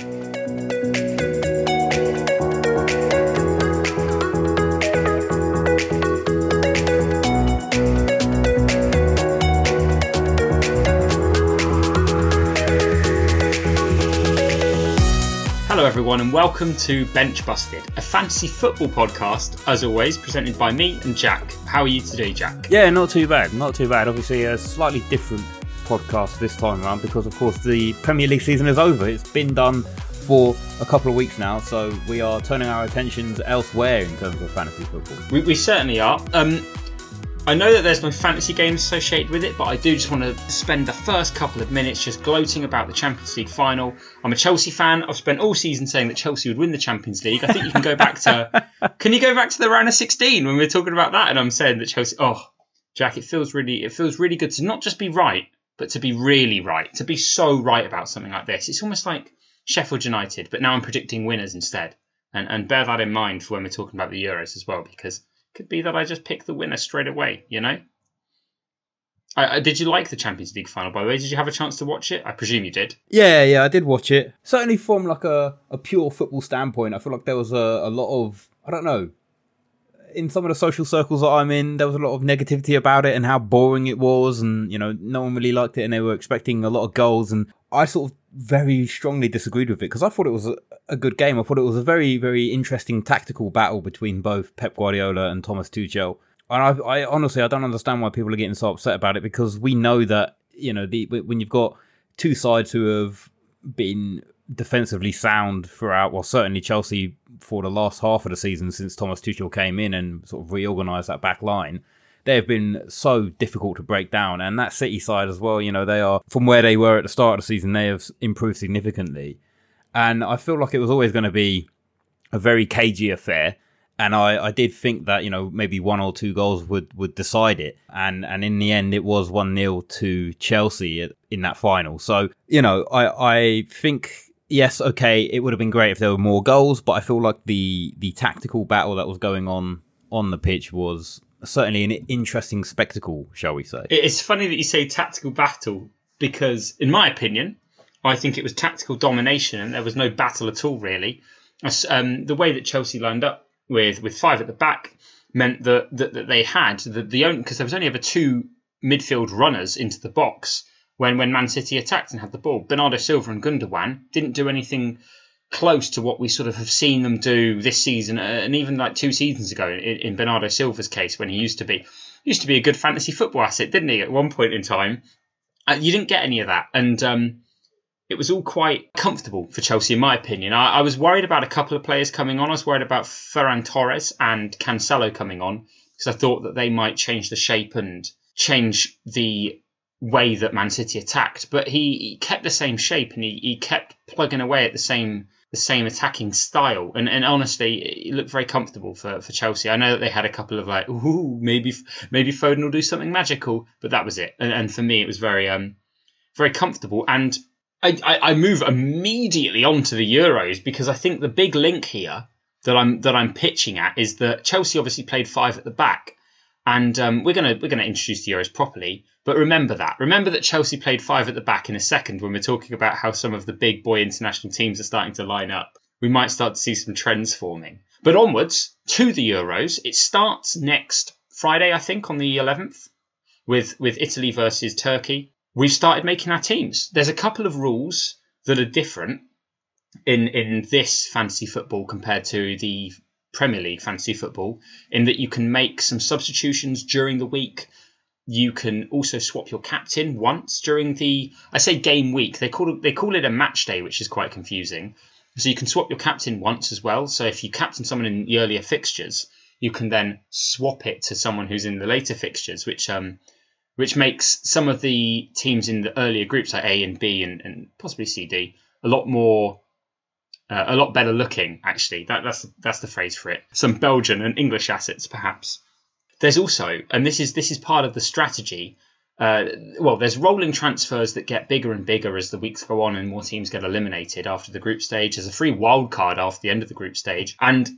Hello, everyone, and welcome to Bench Busted, a fantasy football podcast, as always, presented by me and Jack. How are you today, Jack? Yeah, not too bad. Not too bad. Obviously, a slightly different podcast this time around because, of course, the Premier League season is over. It's been done for a couple of weeks now, so we are turning our attentions elsewhere in terms of fantasy football. We, we certainly are. Um, I know that there's no fantasy games associated with it, but I do just want to spend the first couple of minutes just gloating about the Champions League final. I'm a Chelsea fan. I've spent all season saying that Chelsea would win the Champions League. I think you can go back to. can you go back to the round of 16 when we were talking about that? And I'm saying that Chelsea. Oh, Jack, it feels really, it feels really good to not just be right, but to be really right. To be so right about something like this. It's almost like Sheffield United, but now I'm predicting winners instead. And and bear that in mind for when we're talking about the Euros as well, because it could be that I just pick the winner straight away, you know? I, I, did you like the Champions League final, by the way? Did you have a chance to watch it? I presume you did. Yeah, yeah, I did watch it. Certainly from like a, a pure football standpoint, I feel like there was a, a lot of, I don't know, in some of the social circles that I'm in, there was a lot of negativity about it and how boring it was, and you know, no one really liked it, and they were expecting a lot of goals, and I sort of very strongly disagreed with it because I thought it was a, a, good game. I thought it was a very, very interesting tactical battle between both Pep Guardiola and Thomas Tuchel. And I, I honestly, I don't understand why people are getting so upset about it because we know that you know the, when you've got two sides who have been defensively sound throughout. Well, certainly Chelsea for the last half of the season since Thomas Tuchel came in and sort of reorganised that back line. They have been so difficult to break down, and that City side as well. You know, they are from where they were at the start of the season. They have improved significantly, and I feel like it was always going to be a very cagey affair. And I, I did think that you know maybe one or two goals would, would decide it, and and in the end it was one 0 to Chelsea in that final. So you know I I think yes, okay, it would have been great if there were more goals, but I feel like the the tactical battle that was going on on the pitch was certainly an interesting spectacle, shall we say? It's funny that you say tactical battle because, in my opinion, I think it was tactical domination and there was no battle at all, really. Um, the way that Chelsea lined up with with five at the back meant that that, that they had the, the only because there was only ever two midfield runners into the box when when Man City attacked and had the ball. Bernardo Silva and Gundogan didn't do anything close to what we sort of have seen them do this season, uh, and even like two seasons ago in, in Bernardo Silva's case when he used to be used to be a good fantasy football asset, didn't he? At one point in time, uh, you didn't get any of that, and um, it was all quite comfortable for Chelsea, in my opinion. I, I, was worried about a couple of players coming on. I was worried about Ferran Torres and Cancelo coming on because I thought that they might change the shape and change the way that Man City attacked, but he, he kept the same shape and he, he kept plugging away at the same the same attacking style. And and honestly, it looked very comfortable for, for Chelsea. I know that they had a couple of like, ooh, maybe maybe Foden will do something magical, but that was it. And, and for me, it was very um very comfortable. And I, I, I move immediately on to the Euros because I think the big link here that I'm that I'm pitching at is that Chelsea obviously played five at the back. And um, we're gonna we're gonna introduce the Euros properly. But remember that. Remember that Chelsea played five at the back in a second when we're talking about how some of the big boy international teams are starting to line up. We might start to see some trends forming. But onwards to the Euros, it starts next Friday, I think, on the 11th, with, with Italy versus Turkey. We've started making our teams. There's a couple of rules that are different in in this fantasy football compared to the Premier League fantasy football, in that you can make some substitutions during the week you can also swap your captain once during the I say game week. They call it they call it a match day, which is quite confusing. So you can swap your captain once as well. So if you captain someone in the earlier fixtures, you can then swap it to someone who's in the later fixtures, which um which makes some of the teams in the earlier groups like A and B and, and possibly C D a lot more uh, a lot better looking actually. That, that's that's the phrase for it. Some Belgian and English assets perhaps. There's also, and this is this is part of the strategy. Uh, well, there's rolling transfers that get bigger and bigger as the weeks go on and more teams get eliminated after the group stage. There's a free wild card after the end of the group stage, and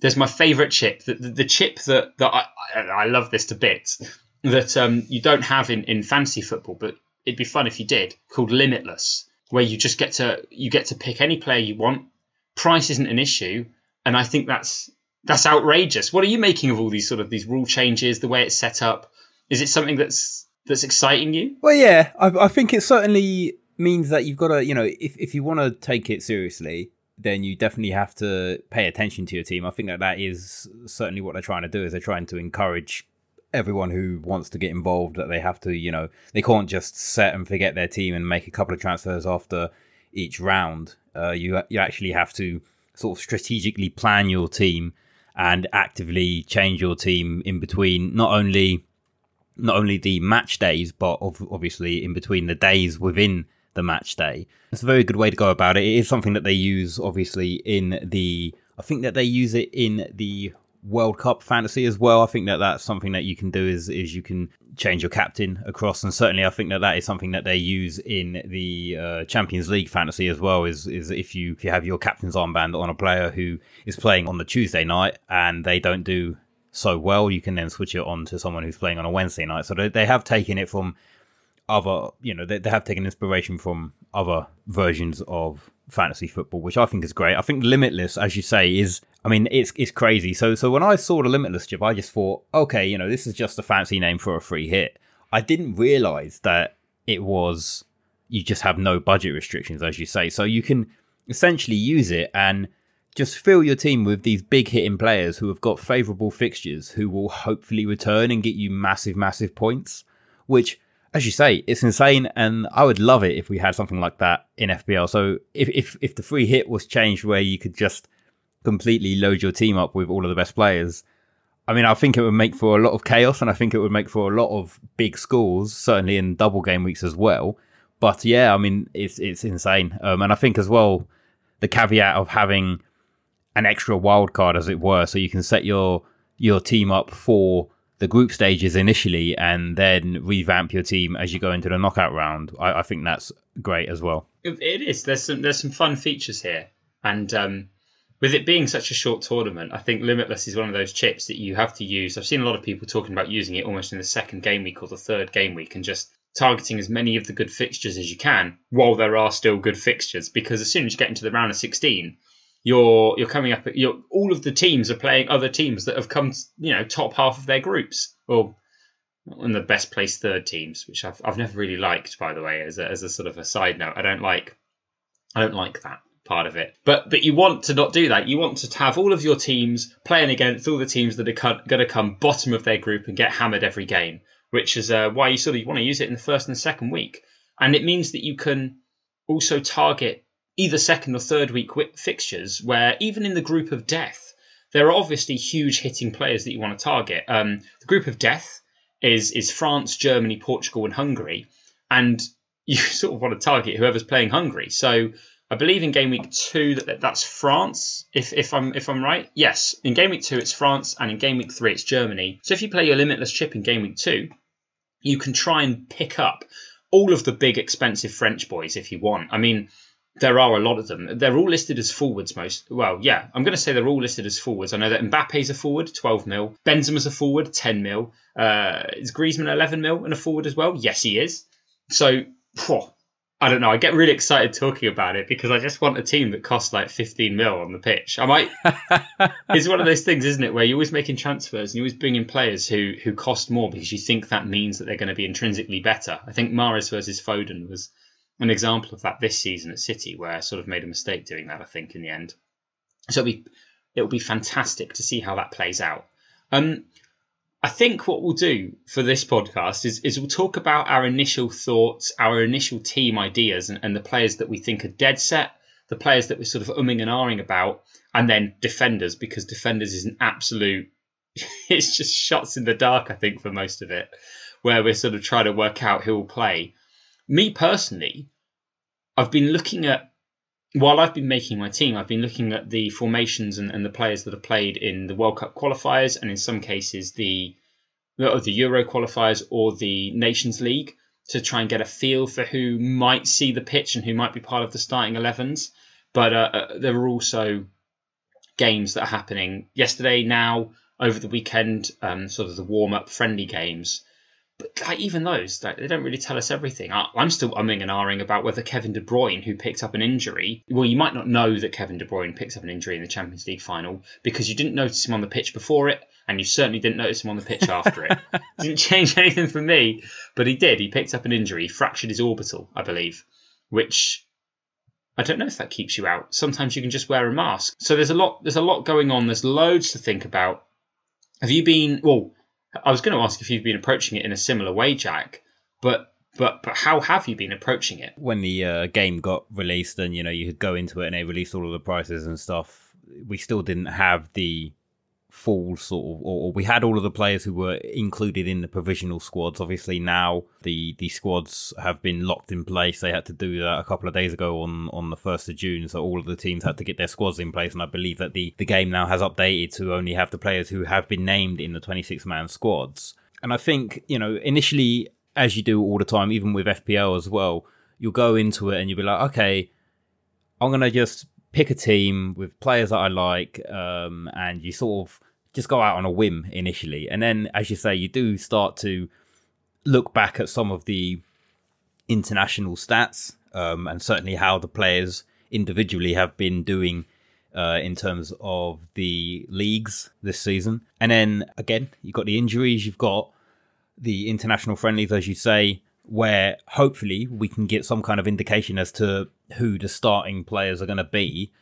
there's my favourite chip, the, the, the, chip that that I, I love this to bits that um, you don't have in, in fantasy football, but it'd be fun if you did, called Limitless. where you just get to you get to pick any player you want. Price isn't an issue, and I think that's that's outrageous. What are you making of all these sort of these rule changes, the way it's set up? Is it something that's that's exciting you? Well, yeah, I, I think it certainly means that you've got to, you know, if if you want to take it seriously, then you definitely have to pay attention to your team. I think that that is certainly what they're trying to do. Is they're trying to encourage everyone who wants to get involved that they have to, you know, they can't just set and forget their team and make a couple of transfers after each round. Uh, you you actually have to sort of strategically plan your team and actively change your team in between not only not only the match days but obviously in between the days within the match day. It's a very good way to go about it. It is something that they use obviously in the I think that they use it in the World Cup fantasy as well. I think that that's something that you can do is is you can change your captain across, and certainly I think that that is something that they use in the uh, Champions League fantasy as well. Is is if you if you have your captain's armband on a player who is playing on the Tuesday night and they don't do so well, you can then switch it on to someone who's playing on a Wednesday night. So they, they have taken it from other, you know, they, they have taken inspiration from other versions of fantasy football, which I think is great. I think Limitless, as you say, is I mean, it's it's crazy. So so when I saw the Limitless chip, I just thought, okay, you know, this is just a fancy name for a free hit. I didn't realize that it was you just have no budget restrictions, as you say. So you can essentially use it and just fill your team with these big hitting players who have got favourable fixtures, who will hopefully return and get you massive, massive points. Which, as you say, it's insane, and I would love it if we had something like that in FPL. So if if if the free hit was changed where you could just completely load your team up with all of the best players, I mean, I think it would make for a lot of chaos, and I think it would make for a lot of big scores, certainly in double game weeks as well. But yeah, I mean, it's it's insane, um, and I think as well the caveat of having an extra wild card, as it were, so you can set your your team up for the group stages initially, and then revamp your team as you go into the knockout round. I, I think that's great as well. It is. There's some there's some fun features here, and um, with it being such a short tournament, I think Limitless is one of those chips that you have to use. I've seen a lot of people talking about using it almost in the second game week or the third game week and just targeting as many of the good fixtures as you can while there are still good fixtures. Because as soon as you get into the round of 16, you're you're coming up. You're, all of the teams are playing other teams that have come, you know, top half of their groups or in the best placed third teams, which I've I've never really liked, by the way, as a, as a sort of a side note. I don't like I don't like that part of it. But but you want to not do that. You want to have all of your teams playing against all the teams that are going to come bottom of their group and get hammered every game, which is uh, why you sort of want to use it in the first and the second week. And it means that you can also target either second or third week fixtures where even in the group of death, there are obviously huge hitting players that you want to target. Um, the group of death is is France, Germany, Portugal, and Hungary, and you sort of want to target whoever's playing Hungary. So I believe in game week two that that's France. If if I'm if I'm right, yes. In game week two it's France, and in game week three it's Germany. So if you play your limitless chip in game week two, you can try and pick up all of the big expensive French boys if you want. I mean, there are a lot of them. They're all listed as forwards. Most well, yeah. I'm going to say they're all listed as forwards. I know that Mbappe's a forward, 12 mil. Benzema's a forward, 10 mil. Uh, is Griezmann 11 mil and a forward as well? Yes, he is. So, whew, I don't know. I get really excited talking about it because I just want a team that costs like 15 mil on the pitch. I might. it's one of those things, isn't it, where you're always making transfers and you're always bringing players who who cost more because you think that means that they're going to be intrinsically better. I think Mahrez versus Foden was an example of that this season at City, where I sort of made a mistake doing that. I think in the end, so it'll be it'll be fantastic to see how that plays out. Um, I think what we'll do for this podcast is, is we'll talk about our initial thoughts, our initial team ideas, and, and the players that we think are dead set, the players that we're sort of umming and ahhing about, and then defenders, because defenders is an absolute, it's just shots in the dark, I think, for most of it, where we're sort of trying to work out who will play. Me personally, I've been looking at while I've been making my team, I've been looking at the formations and, and the players that have played in the World Cup qualifiers and in some cases the the Euro qualifiers or the Nations League to try and get a feel for who might see the pitch and who might be part of the starting 11s. But uh, uh, there are also games that are happening yesterday, now, over the weekend, um, sort of the warm up friendly games. But like even those, like, they don't really tell us everything. I, I'm still umming and ahhing about whether Kevin De Bruyne, who picked up an injury, well, you might not know that Kevin De Bruyne picked up an injury in the Champions League final because you didn't notice him on the pitch before it, and you certainly didn't notice him on the pitch after it. didn't change anything for me, but he did. He picked up an injury, he fractured his orbital, I believe, which I don't know if that keeps you out. Sometimes you can just wear a mask. So there's a lot. There's a lot going on. There's loads to think about. Have you been? Well, I was going to ask if you've been approaching it in a similar way, Jack. But but but how have you been approaching it? When the uh, game got released, and you know you could go into it, and they released all of the prices and stuff. We still didn't have the full sort of, or, or, we had all of the players who were included in the provisional squads. Obviously, now the the squads have been locked in place. They had to do that a couple of days ago on on the first of June, so all of the teams had to get their squads in place. And I believe that the the game now has updated to only have the players who have been named in the 26 man squads. And I think you know initially, as you do all the time, even with FPL as well, you'll go into it and you'll be like, okay, I'm gonna just pick a team with players that I like, um, and you sort of just go out on a whim initially. And then, as you say, you do start to look back at some of the international stats um, and certainly how the players individually have been doing uh, in terms of the leagues this season. And then again, you've got the injuries, you've got the international friendlies, as you say, where hopefully we can get some kind of indication as to who the starting players are going to be.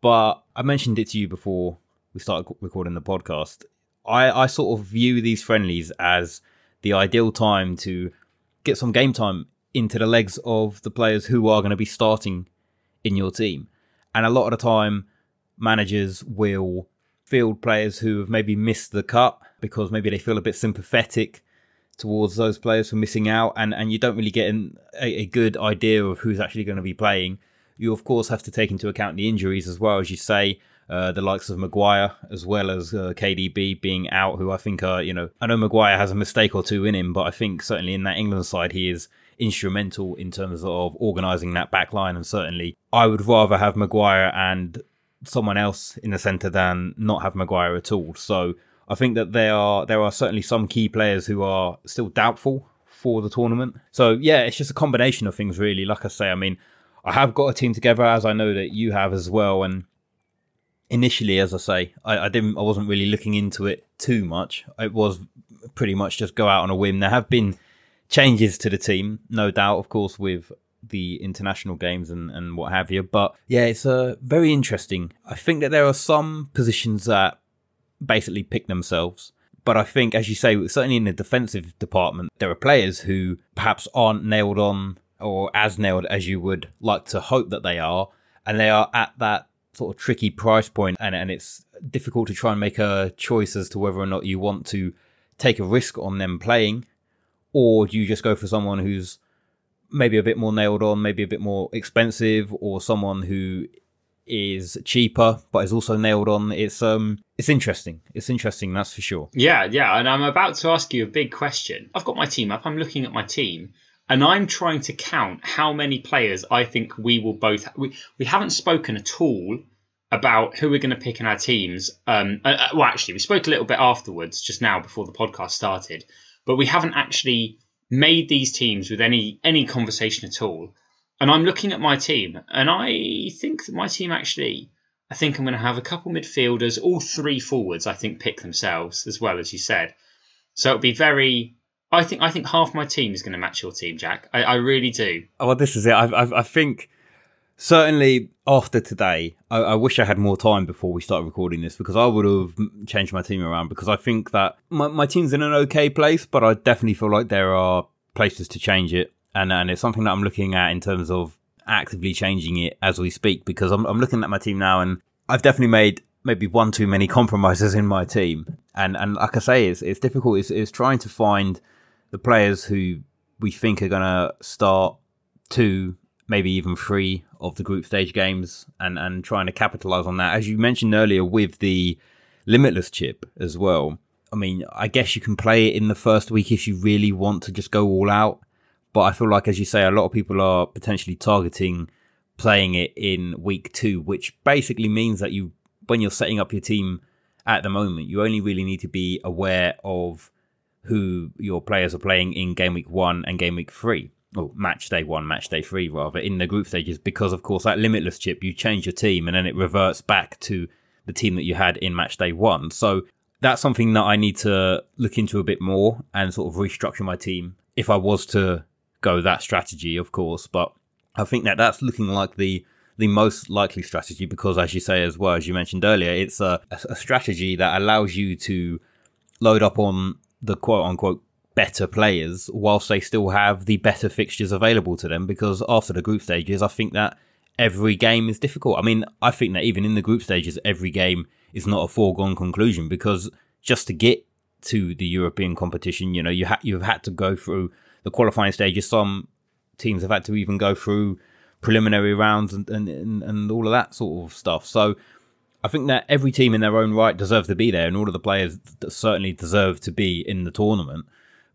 But I mentioned it to you before we started recording the podcast, I, I sort of view these friendlies as the ideal time to get some game time into the legs of the players who are going to be starting in your team. And a lot of the time, managers will field players who have maybe missed the cut because maybe they feel a bit sympathetic towards those players for missing out, and, and you don't really get an, a, a good idea of who's actually going to be playing. You, of course, have to take into account the injuries as well, as you say. Uh, the likes of Maguire as well as uh, KDB being out, who I think are, you know, I know Maguire has a mistake or two in him, but I think certainly in that England side he is instrumental in terms of organising that back line. And certainly I would rather have Maguire and someone else in the centre than not have Maguire at all. So I think that there are there are certainly some key players who are still doubtful for the tournament. So yeah, it's just a combination of things really. Like I say, I mean, I have got a team together as I know that you have as well, and initially, as I say, I, I, didn't, I wasn't really looking into it too much. It was pretty much just go out on a whim. There have been changes to the team, no doubt, of course, with the international games and, and what have you. But yeah, it's uh, very interesting. I think that there are some positions that basically pick themselves. But I think, as you say, certainly in the defensive department, there are players who perhaps aren't nailed on or as nailed as you would like to hope that they are. And they are at that sort of tricky price point and, and it's difficult to try and make a choice as to whether or not you want to take a risk on them playing or do you just go for someone who's maybe a bit more nailed on, maybe a bit more expensive, or someone who is cheaper but is also nailed on. It's um it's interesting. It's interesting, that's for sure. Yeah, yeah. And I'm about to ask you a big question. I've got my team up, I'm looking at my team, and I'm trying to count how many players I think we will both. We we haven't spoken at all about who we're going to pick in our teams. Um, uh, uh, well, actually, we spoke a little bit afterwards, just now before the podcast started, but we haven't actually made these teams with any any conversation at all. And I'm looking at my team, and I think that my team actually. I think I'm going to have a couple midfielders, all three forwards. I think pick themselves as well as you said. So it'll be very I think I think half my team is going to match your team, Jack. I, I really do. Oh, well, this is it. I, I, I think certainly after today, I, I, wish I had more time before we start recording this because I would have changed my team around because I think that my, my team's in an okay place, but I definitely feel like there are places to change it, and and it's something that I'm looking at in terms of actively changing it as we speak because I'm I'm looking at my team now and I've definitely made maybe one too many compromises in my team, and and like I say, it's it's difficult. It's, it's trying to find the players who we think are going to start two, maybe even three of the group stage games and, and trying to capitalize on that. As you mentioned earlier, with the limitless chip as well. I mean, I guess you can play it in the first week if you really want to just go all out. But I feel like, as you say, a lot of people are potentially targeting playing it in week two, which basically means that you, when you're setting up your team at the moment, you only really need to be aware of who your players are playing in game week one and game week three. Or match day one, match day three, rather, in the group stages, because of course that limitless chip, you change your team and then it reverts back to the team that you had in match day one. So that's something that I need to look into a bit more and sort of restructure my team if I was to go that strategy, of course. But I think that that's looking like the the most likely strategy because, as you say as well as you mentioned earlier, it's a, a strategy that allows you to load up on the quote unquote better players whilst they still have the better fixtures available to them. Because after the group stages, I think that every game is difficult. I mean, I think that even in the group stages, every game is not a foregone conclusion because just to get to the European competition, you know, you ha- you've had to go through the qualifying stages. Some teams have had to even go through preliminary rounds and, and, and, all of that sort of stuff. So I think that every team in their own right deserves to be there, and all of the players certainly deserve to be in the tournament.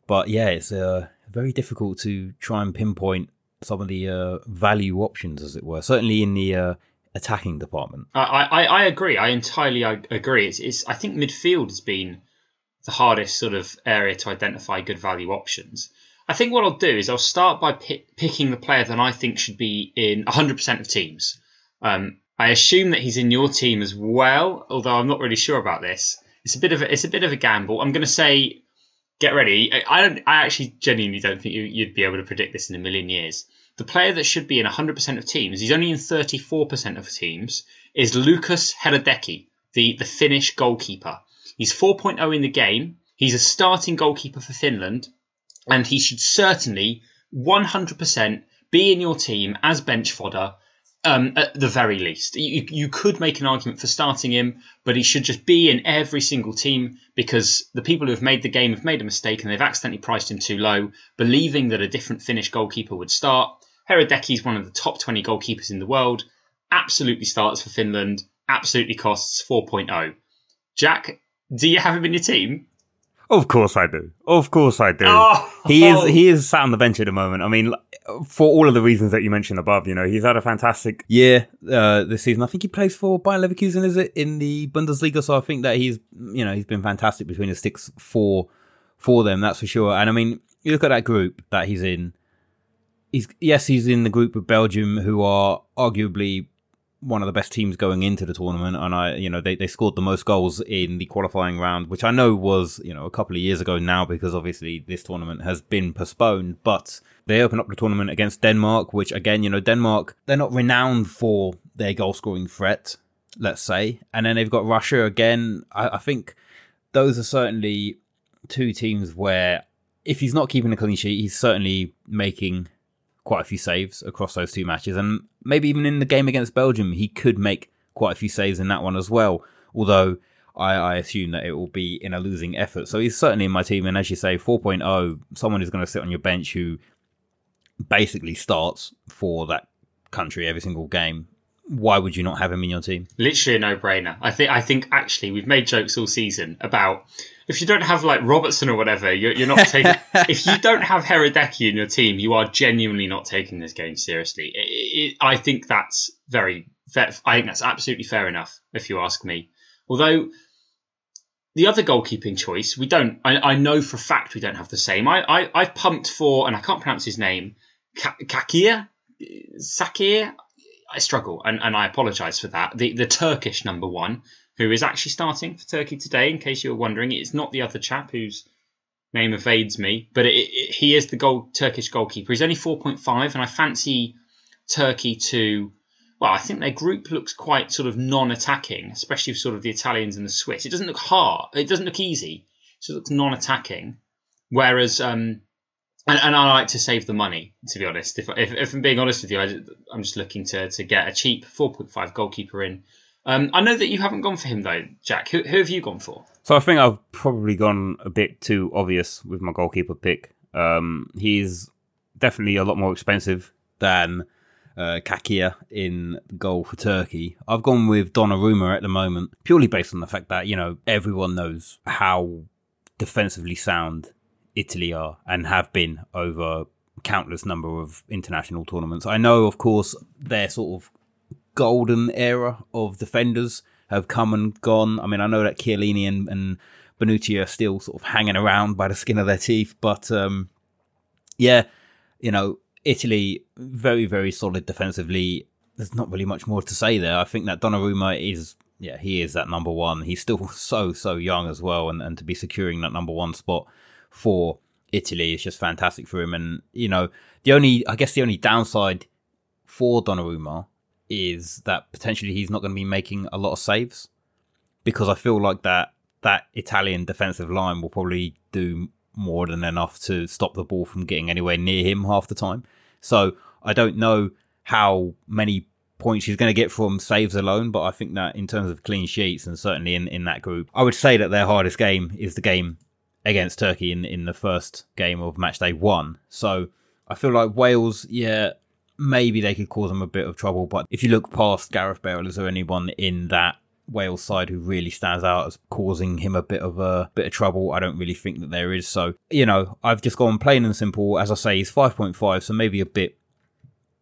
But yeah, it's uh, very difficult to try and pinpoint some of the uh, value options, as it were. Certainly in the uh, attacking department. I, I, I agree. I entirely agree. It's, it's I think midfield has been the hardest sort of area to identify good value options. I think what I'll do is I'll start by picking the player that I think should be in 100% of teams. Um, I assume that he's in your team as well, although I'm not really sure about this. It's a bit of a, it's a bit of a gamble. I'm going to say, get ready. I don't. I actually genuinely don't think you, would be able to predict this in a million years. The player that should be in 100% of teams, he's only in 34% of teams, is Lukas Hradecky, the the Finnish goalkeeper. He's 4.0 in the game. He's a starting goalkeeper for Finland, and he should certainly 100% be in your team as bench fodder. Um, at the very least, you, you could make an argument for starting him, but he should just be in every single team because the people who have made the game have made a mistake and they've accidentally priced him too low, believing that a different Finnish goalkeeper would start. Hradecky is one of the top 20 goalkeepers in the world, absolutely starts for Finland, absolutely costs 4.0. Jack, do you have him in your team? Of course I do. Of course I do. Oh, he is he is sat on the bench at the moment. I mean, for all of the reasons that you mentioned above, you know, he's had a fantastic year uh, this season. I think he plays for Bayer Leverkusen, is it, in the Bundesliga? So I think that he's you know he's been fantastic between the sticks for for them. That's for sure. And I mean, you look at that group that he's in. He's yes, he's in the group of Belgium, who are arguably one of the best teams going into the tournament, and I, you know, they, they scored the most goals in the qualifying round, which I know was, you know, a couple of years ago now because obviously this tournament has been postponed. But they open up the tournament against Denmark, which again, you know, Denmark they're not renowned for their goal scoring threat, let's say, and then they've got Russia again. I, I think those are certainly two teams where if he's not keeping a clean sheet, he's certainly making quite a few saves across those two matches, and maybe even in the game against Belgium, he could make quite a few saves in that one as well. Although I, I assume that it will be in a losing effort. So he's certainly in my team, and as you say, 4.0, someone who's going to sit on your bench who basically starts for that country every single game. Why would you not have him in your team? Literally a no-brainer. I think. I think actually we've made jokes all season about if you don't have like Robertson or whatever, you're, you're not taking. if you don't have Hradecky in your team, you are genuinely not taking this game seriously. It, it, I think that's very. Fair, I think that's absolutely fair enough, if you ask me. Although the other goalkeeping choice, we don't. I, I know for a fact we don't have the same. I, I I've pumped for, and I can't pronounce his name, Kakir, Sakir. I struggle, and, and I apologise for that. The the Turkish number one who is actually starting for Turkey today. In case you were wondering, it's not the other chap whose name evades me, but it, it, he is the goal Turkish goalkeeper. He's only 4.5, and I fancy Turkey to. Well, I think their group looks quite sort of non-attacking, especially with sort of the Italians and the Swiss. It doesn't look hard. It doesn't look easy. So it looks non-attacking. Whereas, um, and, and, I like to save the money, to be honest. If, if, if I'm being honest with you, I, am just looking to, to get a cheap 4.5 goalkeeper in um, I know that you haven't gone for him though, Jack. Who, who have you gone for? So I think I've probably gone a bit too obvious with my goalkeeper pick. Um, he's definitely a lot more expensive than uh, Kakir in goal for Turkey. I've gone with Donnarumma at the moment, purely based on the fact that, you know, everyone knows how defensively sound Italy are and have been over countless number of international tournaments. I know, of course, they're sort of golden era of defenders have come and gone. I mean, I know that Chiellini and, and Bonucci are still sort of hanging around by the skin of their teeth. But um, yeah, you know, Italy very very solid defensively. There's not really much more to say there. I think that Donnarumma is yeah he is that number one. He's still so so young as well, and and to be securing that number one spot for Italy is just fantastic for him. And you know, the only I guess the only downside for Donnarumma is that potentially he's not going to be making a lot of saves because I feel like that that Italian defensive line will probably do more than enough to stop the ball from getting anywhere near him half the time. So I don't know how many points he's going to get from saves alone, but I think that in terms of clean sheets and certainly in, in that group, I would say that their hardest game is the game against Turkey in, in the first game of match day one. So I feel like Wales, yeah, maybe they could cause them a bit of trouble. But if you look past Gareth Bale, is there anyone in that Wales side who really stands out as causing him a bit of a bit of trouble. I don't really think that there is. So, you know, I've just gone plain and simple. As I say, he's 5.5, so maybe a bit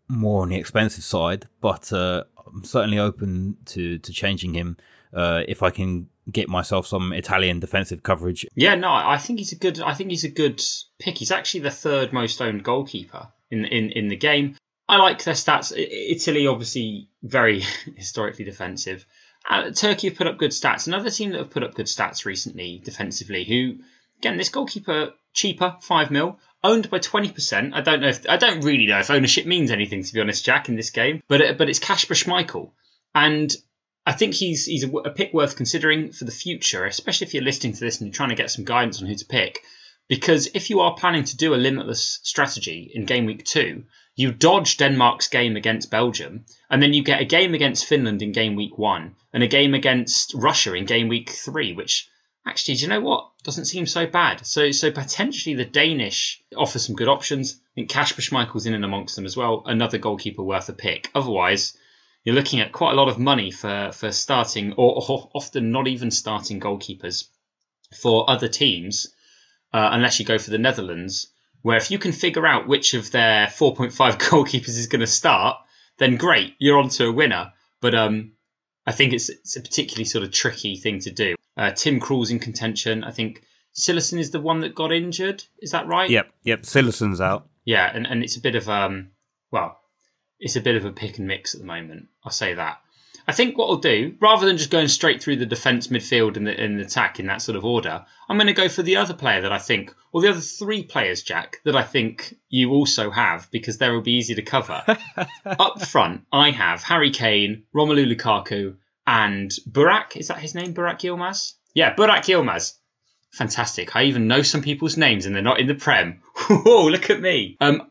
more on the expensive side, but uh, I'm certainly open to, to changing him uh, if I can get myself some Italian defensive coverage. Yeah, no, I think he's a good. I think he's a good pick. He's actually the third most owned goalkeeper in in in the game. I like their stats. Italy, obviously, very historically defensive. Uh, Turkey have put up good stats. Another team that have put up good stats recently defensively, who again this goalkeeper cheaper five mil owned by 20%. I don't know if I don't really know if ownership means anything to be honest, Jack, in this game. But uh, but it's Kasper Schmeichel, and I think he's he's a, a, pick worth considering for the future, especially if you're listening to this and you're trying to get some guidance on who to pick. Because if you are planning to do a limitless strategy in game week two, you dodge Denmark's game against Belgium, and then you get a game against Finland in game week one, and a game against Russia in game week three, which actually, do you know what? Doesn't seem so bad. So, so potentially the Danish offer some good options. I think Kasper Schmeichel's in and amongst them as well. Another goalkeeper worth a pick. Otherwise, you're looking at quite a lot of money for for starting, or, or often not even starting goalkeepers for other teams, uh, unless you go for the Netherlands where if you can figure out which of their 4.5 goalkeepers is going to start, then great, you're on to a winner. But um, I think it's, it's a particularly sort of tricky thing to do. Uh, Tim Krul's in contention. I think Cillessen is the one that got injured. Is that right? Yep, yep. Cillessen's out. Yeah, and, and it's a bit of um, well, it's a bit of a pick and mix at the moment. I'll say that. I think what I'll do, rather than just going straight through the defence, midfield, and the, and the attack in that sort of order, I'm going to go for the other player that I think, or the other three players, Jack, that I think you also have because they will be easy to cover. Up front, I have Harry Kane, Romelu Lukaku, and Burak. Is that his name? Burak Yilmaz? Yeah, Burak Yilmaz. Fantastic. I even know some people's names and they're not in the Prem. Whoa, look at me. Um,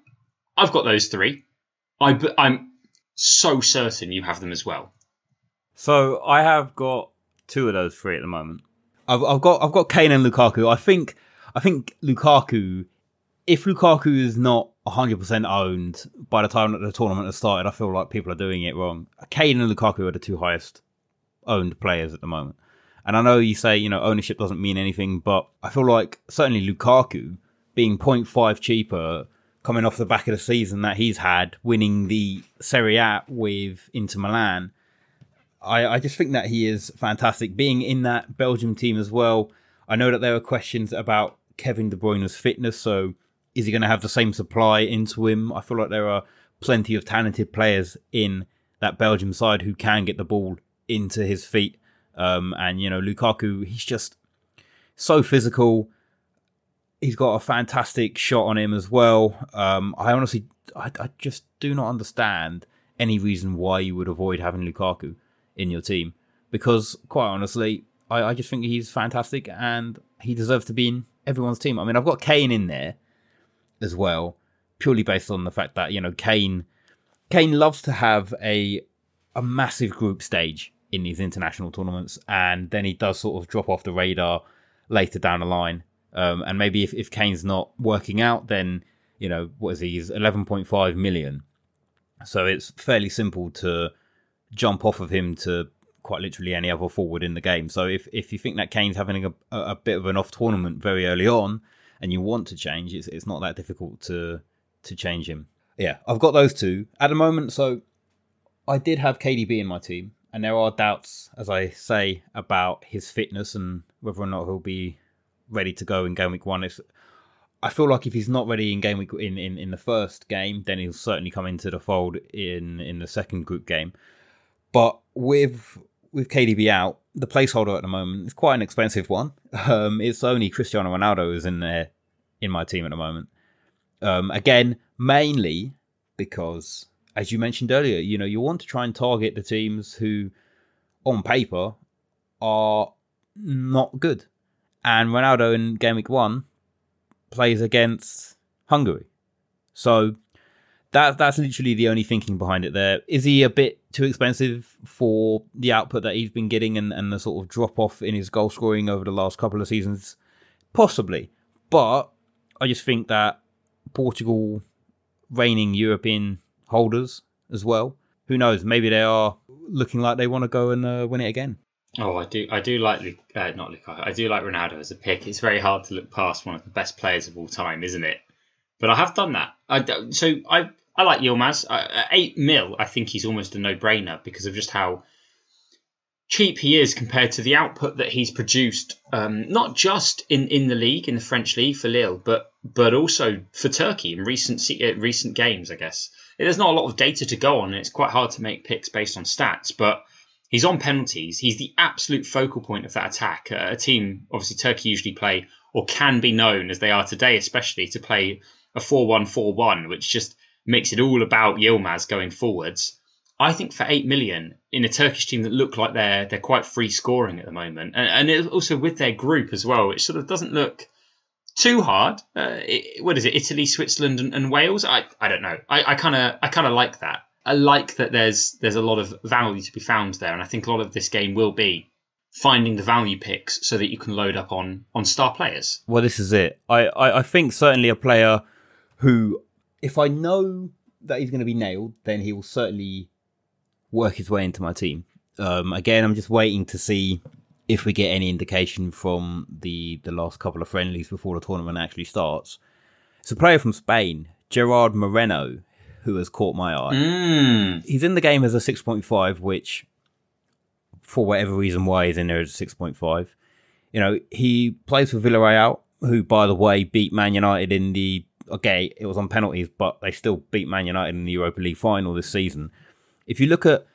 I've got those three. I, I'm so certain you have them as well. So I have got two of those three at the moment. I've, I've got I've got Kane and Lukaku. I think I think Lukaku. If Lukaku is not 100% owned by the time that the tournament has started, I feel like people are doing it wrong. Kane and Lukaku are the two highest owned players at the moment. And I know you say, you know, ownership doesn't mean anything, but I feel like certainly Lukaku being 0.5 cheaper coming off the back of the season that he's had, winning the Serie A with Inter Milan, I, I just think that he is fantastic. Being in that Belgium team as well, I know that there are questions about Kevin De Bruyne's fitness. So, is he going to have the same supply into him? I feel like there are plenty of talented players in that Belgium side who can get the ball into his feet. Um, and you know, Lukaku, he's just so physical. He's got a fantastic shot on him as well. Um, I honestly, I, I just do not understand any reason why you would avoid having Lukaku in your team because, quite honestly, I, I just think he's fantastic and he deserves to be in everyone's team. I mean, I've got Kane in there as well, purely based on the fact that you know Kane Kane loves to have a a massive group stage in these international tournaments, and then he does sort of drop off the radar later down the line. Um, and maybe if, if Kane's not working out, then you know what is he? He's eleven point five million. So it's fairly simple to jump off of him to quite literally any other forward in the game. So if, if you think that Kane's having a, a bit of an off tournament very early on and you want to change, it's, it's not that difficult to to change him. Yeah, I've got those two at the moment. So I did have KDB in my team, and there are doubts, as I say, about his fitness and whether or not he'll be ready to go in game week one. It's, I feel like if he's not ready in game week in, in, in the first game, then he'll certainly come into the fold in, in the second group game. But with with KDB out, the placeholder at the moment is quite an expensive one. Um, it's only Cristiano Ronaldo is in there in my team at the moment. Um, again, mainly because, as you mentioned earlier, you know you want to try and target the teams who, on paper, are not good. And Ronaldo in game week one plays against Hungary, so that that's literally the only thinking behind it. There is he a bit too expensive for the output that he's been getting and, and the sort of drop off in his goal scoring over the last couple of seasons? Possibly. But I just think that Portugal reigning European holders as well. Who knows? Maybe they are looking like they want to go and uh, win it again. Oh, I do. I do like uh, not Lukaku. I do like Ronaldo as a pick. It's very hard to look past one of the best players of all time, isn't it? But I have done that. I, so I I like Yilmaz. Uh, eight mil, I think he's almost a no-brainer because of just how cheap he is compared to the output that he's produced, um, not just in, in the league, in the French league for Lille, but but also for Turkey in recent uh, recent games. I guess there's not a lot of data to go on, and it's quite hard to make picks based on stats. But he's on penalties. He's the absolute focal point of that attack. Uh, a team, obviously, Turkey usually play or can be known as they are today, especially to play a 4-1-4-1, which just makes it all about Yilmaz going forwards. I think for eight million in a Turkish team that look like they're they're quite free scoring at the moment, and, and also with their group as well, which sort of doesn't look too hard. Uh, it, what is it? Italy, Switzerland, and, and Wales. I, I don't know. I kind of I kind of like that. I like that there's there's a lot of value to be found there, and I think a lot of this game will be finding the value picks so that you can load up on on star players. Well, this is it. I I, I think certainly a player who if I know that he's going to be nailed, then he will certainly work his way into my team. Um, again, I'm just waiting to see if we get any indication from the the last couple of friendlies before the tournament actually starts. It's a player from Spain, Gerard Moreno, who has caught my eye. Mm. He's in the game as a 6.5, which, for whatever reason why he's in there as a 6.5. You know, he plays for Villarreal, who, by the way, beat Man United in the okay, it was on penalties, but they still beat Man United in the Europa League final this season. If you look at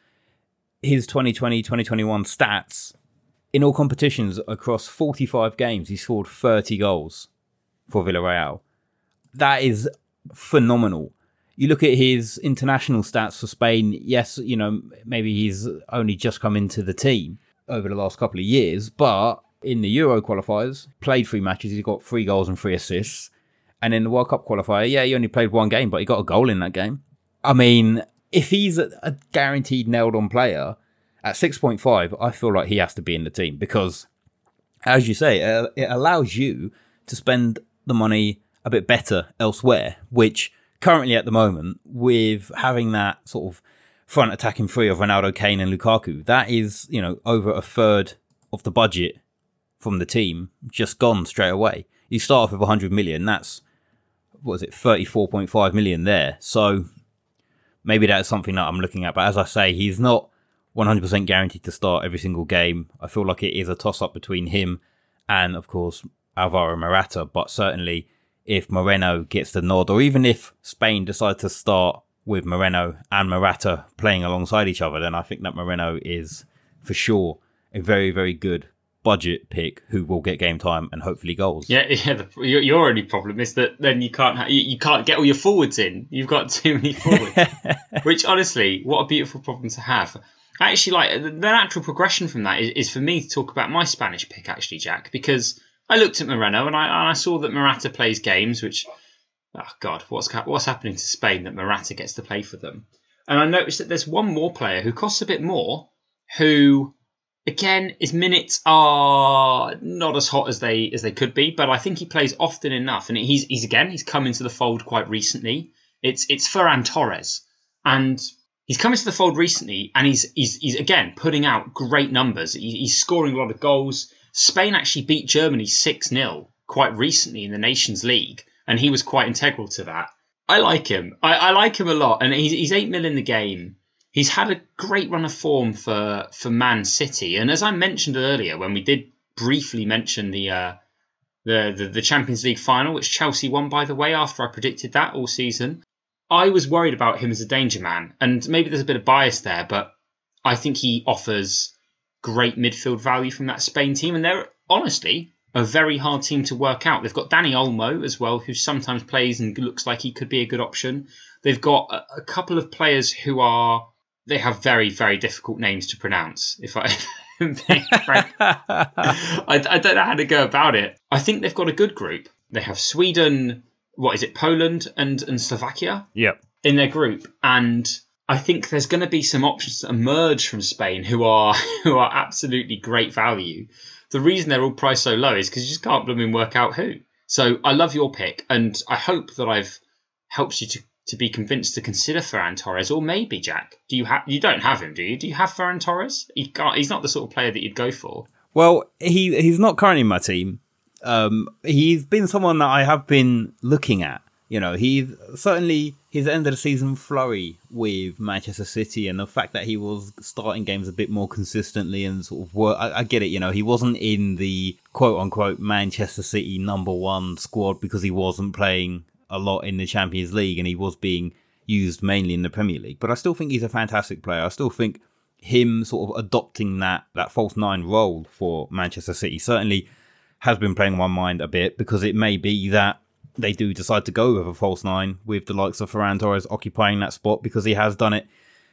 his 2020 2021 stats, in all competitions across 45 games, he scored 30 goals for Villarreal. That is phenomenal. You look at his international stats for Spain, yes, you know, maybe he's only just come into the team over the last couple of years, but in the Euro qualifiers, played three matches, he's got three goals and three assists. And in the World Cup qualifier, yeah, he only played one game, but he got a goal in that game. I mean, if he's a, guaranteed nailed on player at 6.5, I feel like he has to be in the team because, as you say, it allows you to spend the money a bit better elsewhere, which currently at the moment, with having that sort of front attacking three of Ronaldo, Kane, and Lukaku, that is, you know, over a third of the budget from the team just gone straight away. You start off with 100 million, that's what was it, 34.5 million there. So maybe that's something that I'm looking at. But as I say, he's not 100% guaranteed to start every single game. I feel like it is a toss up between him and, of course, Alvaro Morata. But certainly, if Moreno gets the nod, or even if Spain decide to start with Moreno and Morata playing alongside each other, then I think that Moreno is for sure a very, very good budget pick who will get game time and hopefully goals. Yeah, yeah. The, your, your, only problem is that then you can't ha- you, you, can't get all your forwards in. You've got too many forwards. Which honestly, what a beautiful problem to have. Actually, like the natural progression from that is, is, for me to talk about my Spanish pick, actually, Jack, because I looked at Moreno and I, and I saw that Morata plays games, which, oh God, what's what's happening to Spain that Morata gets to play for them? And I noticed that there's one more player who costs a bit more, who again, his minutes are not as hot as they as they could be, but I think he plays often enough. And he's he's again he's come into the fold quite recently. It's it's Ferran Torres, and he's come into the fold recently, and he's he's he's again putting out great numbers. He, he's scoring a lot of goals. Spain actually beat Germany six 0 quite recently in the Nations League, and he was quite integral to that. I like him. I, I like him a lot, and he's he's eight mil in the game he's had a great run of form for for Man City, and as I mentioned earlier when we did briefly mention the, uh, the the the Champions League final, which Chelsea won, by the way, after I predicted that all season. I was worried about him as a danger man, and maybe there's a bit of bias there, but I think he offers great midfield value from that Spain team, and they're honestly a very hard team to work out. They've got Dani Olmo as well, who sometimes plays and looks like he could be a good option. They've got a, a couple of players who are they have very very difficult names to pronounce. If I I, I don't know how to go about it. I think they've got a good group. They have Sweden, what is it, Poland and and Slovakia Yep. in their group, and I think there's going to be some options that emerge from Spain who are who are absolutely great value. The reason they're all priced so low is because you just can't blooming work out who. So I love your pick, and I hope that I've helped you to, to be convinced to consider Ferran Torres, or maybe Jack. Do you have? You don't have him, do you? Do you have Ferran Torres? He can't, he's not the sort of player that you'd go for. Well, he he's not currently in my team. Um, he's been someone that I have been looking at. You know, he's certainly his end of the season flurry with Manchester City and the fact that he was starting games a bit more consistently and sort of work. I, I get it. You know, he wasn't in the quote unquote Manchester City number one squad because he wasn't playing a lot in the Champions League and he was being used mainly in the Premier League. But I still think he's a fantastic player. I still think him sort of adopting that that false nine role for Manchester City certainly has been playing my mind a bit because it may be that they do decide to go with a false nine with the likes of Ferran Torres occupying that spot because he has done it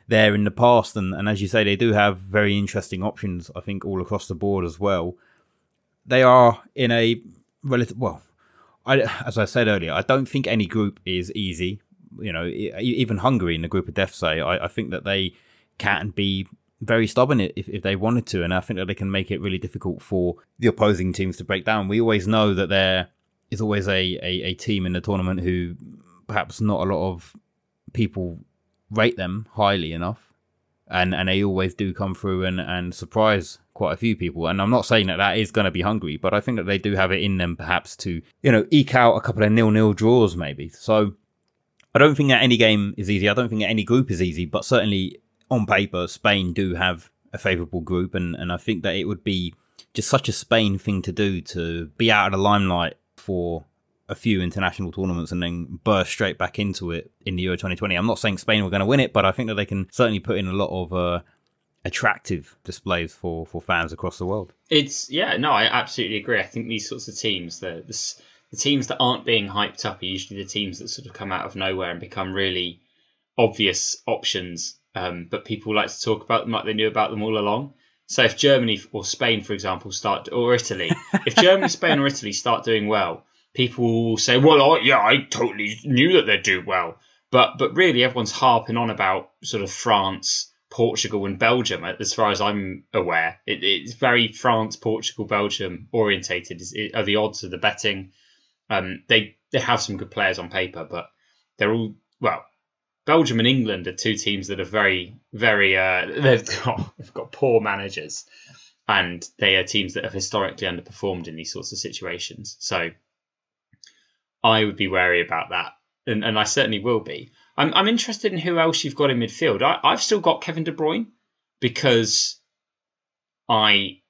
there in the past and, and as you say they do have very interesting options I think all across the board as well. They are in a relative well I, as I said earlier, I don't think any group is easy. You know, even Hungary in the group of death, say, I, I think that they can be very stubborn if, if they wanted to, and I think that they can make it really difficult for the opposing teams to break down. We always know that there is always a, a, a team in the tournament who perhaps not a lot of people rate them highly enough, and and they always do come through and, and surprise quite a few people. And I'm not saying that that is going to be Hungary, but I think that they do have it in them perhaps to you know eke out a couple of nil nil draws maybe. So I don't think that any game is easy. I don't think that any group is easy, but certainly on paper, Spain do have a favourable group, and, and I think that it would be just such a Spain thing to do to be out of the limelight for a few international tournaments and then burst straight back into it in the Euro 2020. I'm not saying Spain were going to win it, but I think that they can certainly put in a lot of uh, attractive displays for, for fans across the world. It's yeah, no, I absolutely agree. I think these sorts of teams, the, the the teams that aren't being hyped up, are usually the teams that sort of come out of nowhere and become really obvious options. Um, but people like to talk about them like they knew about them all along. So if Germany or Spain, for example, start or Italy, if Germany, Spain, or Italy start doing well, people will say, "Well, oh, yeah, I totally knew that they'd do well." But but really, everyone's harping on about sort of France, Portugal, and Belgium. As far as I'm aware, it, it's very France, Portugal, Belgium orientated. Is, are the odds of the betting? Um, they they have some good players on paper, but they're all well. Belgium and England are two teams that are very, very. Uh, they've got they've got poor managers, and they are teams that have historically underperformed in these sorts of situations. So, I would be wary about that, and, and I certainly will be. I'm I'm interested in who else you've got in midfield. I, I've still got Kevin De Bruyne because I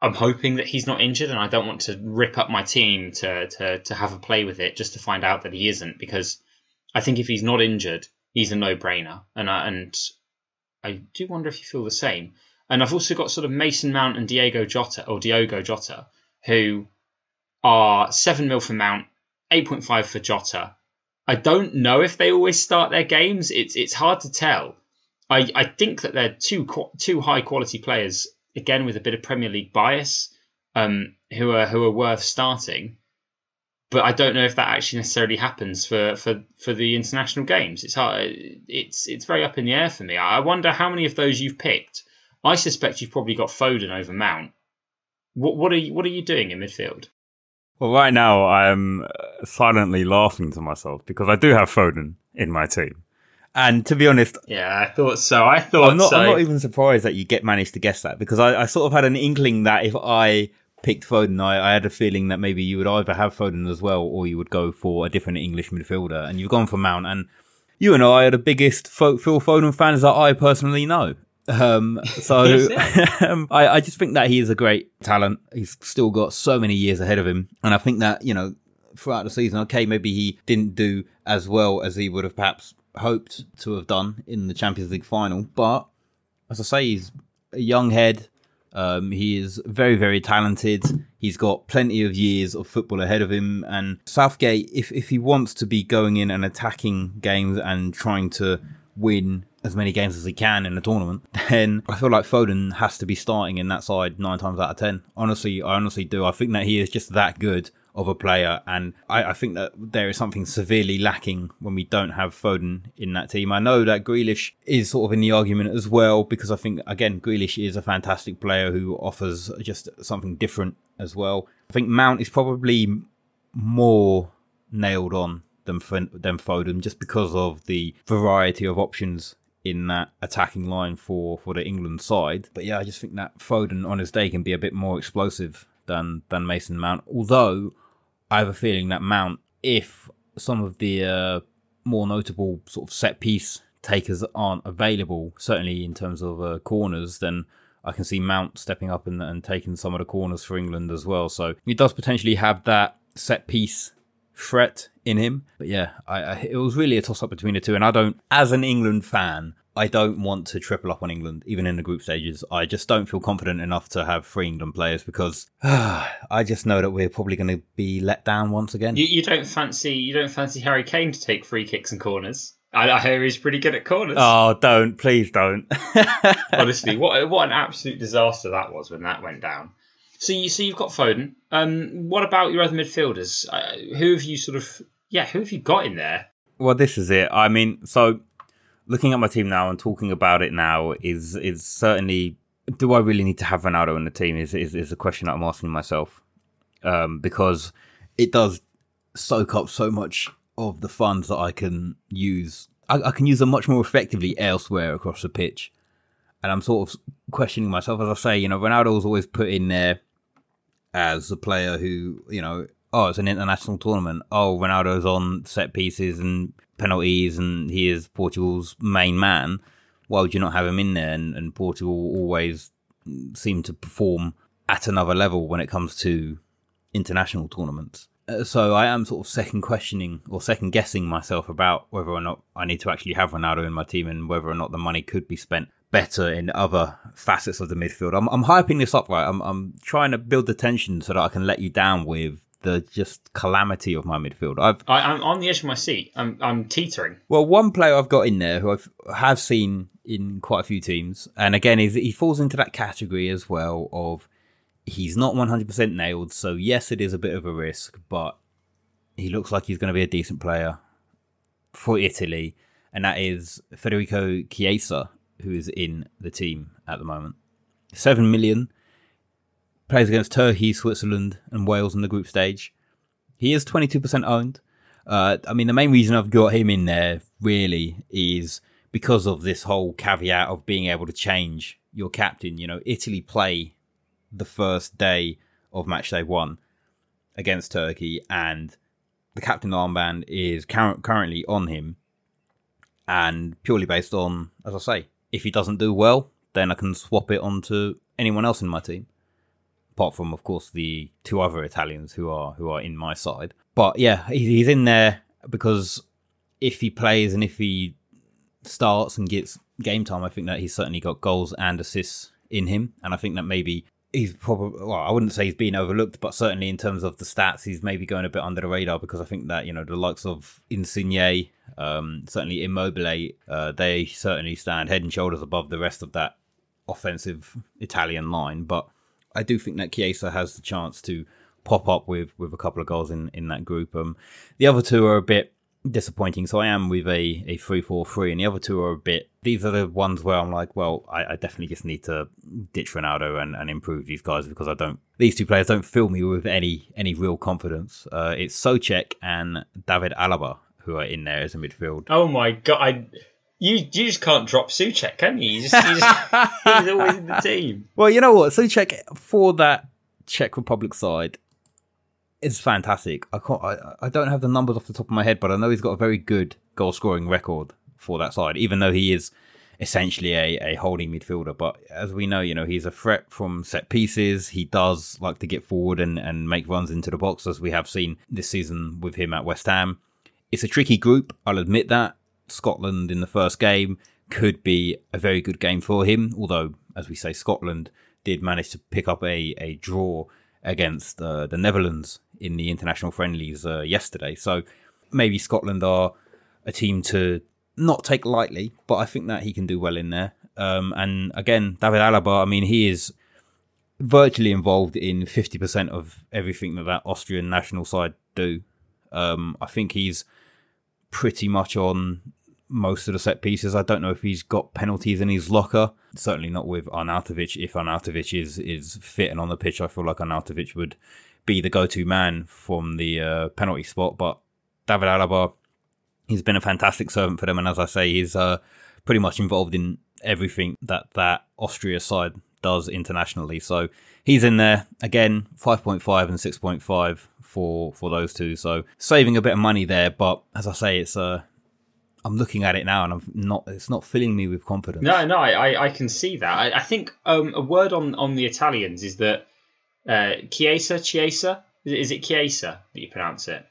I'm hoping that he's not injured, and I don't want to rip up my team to to to have a play with it just to find out that he isn't. Because I think if he's not injured, he's a no-brainer, and I, and I do wonder if you feel the same. And I've also got sort of Mason Mount and Diego Jota or Diogo Jota, who are seven mil for Mount, eight point five for Jota. I don't know if they always start their games. It's it's hard to tell. I, I think that they're two two high quality players again with a bit of Premier League bias, um, who are who are worth starting. But I don't know if that actually necessarily happens for, for, for the international games. It's hard. It's it's very up in the air for me. I wonder how many of those you've picked. I suspect you've probably got Foden over Mount. What what are you what are you doing in midfield? Well, right now I'm silently laughing to myself because I do have Foden in my team. And to be honest, yeah, I thought so. I thought I'm not, so. I'm not even surprised that you get managed to guess that because I, I sort of had an inkling that if I picked Foden, I, I, had a feeling that maybe you would either have Foden as well or you would go for a different English midfielder. And you've gone for Mount. And you and I are the biggest Phil Foden fans that I personally know. Um, so um, I, I just think that he is a great talent. He's still got so many years ahead of him, and I think that you know throughout the season, okay, maybe he didn't do as well as he would have perhaps hoped to have done in the Champions League final, but as I say, he's a young head. Um, he is very, very talented. He's got plenty of years of football ahead of him. And Southgate, if, if he wants to be going in and attacking games and trying to win as many games as he can in the tournament, then I feel like Foden has to be starting in that side nine times out of ten. Honestly, I honestly do. I think that he is just that good of a player, and I, I, think that there is something severely lacking when we don't have Foden in that team. I know that Grealish is sort of in the argument as well because I think again Grealish is a fantastic player who offers just something different as well. I think Mount is probably more nailed on than than Foden just because of the variety of options in that attacking line for for the England side. But yeah, I just think that Foden on his day can be a bit more explosive than than Mason Mount. Although I have a feeling that Mount, if some of the uh, more notable sort of set piece takers aren't available, certainly in terms of uh, corners, then I can see Mount stepping up and, and taking some of the corners for England as well. So he does potentially have that set piece threat in him. But yeah, I, I, it was really a toss up between the two. And I don't, as an England fan, I don't want to triple up on England, even in the group stages. I just don't feel confident enough to have three England players because uh, I just know that we're probably going to be let down once again. You, you, don't fancy you don't fancy Harry Kane to take free kicks and corners. I, I hear he's pretty good at corners. Oh, don't please don't. Honestly, what what an absolute disaster that was when that went down. So you so you've got Foden. Um, what about your other midfielders? Uh, who have you sort of yeah? Who have you got in there? Well, this is it. I mean, so looking at my team now and talking about it now is is certainly do I really need to have Ronaldo in the team is is, is a question that I'm asking myself um, because it does soak up so much of the funds that I can use. I, I, can use them much more effectively elsewhere across the pitch, and I'm sort of questioning myself as I say. You know, Ronaldo was always put in there as a player who you know. Oh, it's an international tournament. Oh, Ronaldo's on set pieces and penalties and he is Portugal's main man, why would you not have him in there? And, and Portugal always seem to perform at another level when it comes to international tournaments. Uh, so I am sort of second questioning or second guessing myself about whether or not I need to actually have Ronaldo in my team and whether or not the money could be spent better in other facets of the midfield. I'm, I'm hyping this up, right? I'm, I'm trying to build the tension so that I can let you down with the just calamity of my midfield. I've I, am on the edge of my seat. I'm I'm teetering. Well, one player I've got in there who I've have seen in quite a few teams, and again, he's, he falls into that category as well of he's not 100% nailed. So yes, it is a bit of a risk, but he looks like he's going to be a decent player for Italy, and that is Federico Chiesa, who is in the team at the moment. Seven million plays against Turkey, Switzerland, and Wales in the group stage. He is 22% owned. Uh, I mean, the main reason I've got him in there really is because of this whole caveat of being able to change your captain. You know, Italy play the first day of match day one against Turkey, and the captain armband is currently on him, and purely based on, as I say, if he doesn't do well, then I can swap it onto anyone else in my team apart from of course the two other Italians who are who are in my side. But yeah, he's in there because if he plays and if he starts and gets game time, I think that he's certainly got goals and assists in him, and I think that maybe he's probably well, I wouldn't say he's being overlooked, but certainly in terms of the stats, he's maybe going a bit under the radar because I think that you know the likes of Insigne, um, certainly Immobile, uh, they certainly stand head and shoulders above the rest of that offensive Italian line, but I do think that Chiesa has the chance to pop up with with a couple of goals in in that group. Um, the other two are a bit disappointing. So I am with a a three four three, and the other two are a bit. These are the ones where I'm like, well, I, I definitely just need to ditch Ronaldo and, and improve these guys because I don't. These two players don't fill me with any any real confidence. Uh, it's Soucek and David Alaba who are in there as a midfield. Oh my god! I you you just can't drop Soucek, can you? you, just, you just, he's always in the team. Well, you know what, Soucek for that Czech Republic side is fantastic. I can't, I, I don't have the numbers off the top of my head, but I know he's got a very good goal scoring record for that side, even though he is essentially a, a holding midfielder. But as we know, you know, he's a threat from set pieces. He does like to get forward and, and make runs into the box, as we have seen this season with him at West Ham. It's a tricky group, I'll admit that. Scotland in the first game could be a very good game for him, although, as we say, Scotland did manage to pick up a, a draw against uh, the Netherlands in the international friendlies uh, yesterday. So maybe Scotland are a team to not take lightly, but I think that he can do well in there. Um, and again, David Alaba, I mean, he is virtually involved in 50% of everything that that Austrian national side do. Um, I think he's pretty much on most of the set pieces. I don't know if he's got penalties in his locker. Certainly not with Arnautovic. If Arnautovic is is fit and on the pitch, I feel like Arnautovic would be the go-to man from the uh, penalty spot. But David Alaba, he's been a fantastic servant for them, and as I say, he's uh, pretty much involved in everything that that Austria side does internationally. So he's in there again, five point five and six point five for for those two. So saving a bit of money there, but as I say, it's uh I'm looking at it now and I'm not. It's not filling me with confidence. No, no, I, I can see that. I, I think um, a word on, on the Italians is that uh, Chiesa, Chiesa, is it Chiesa that you pronounce it?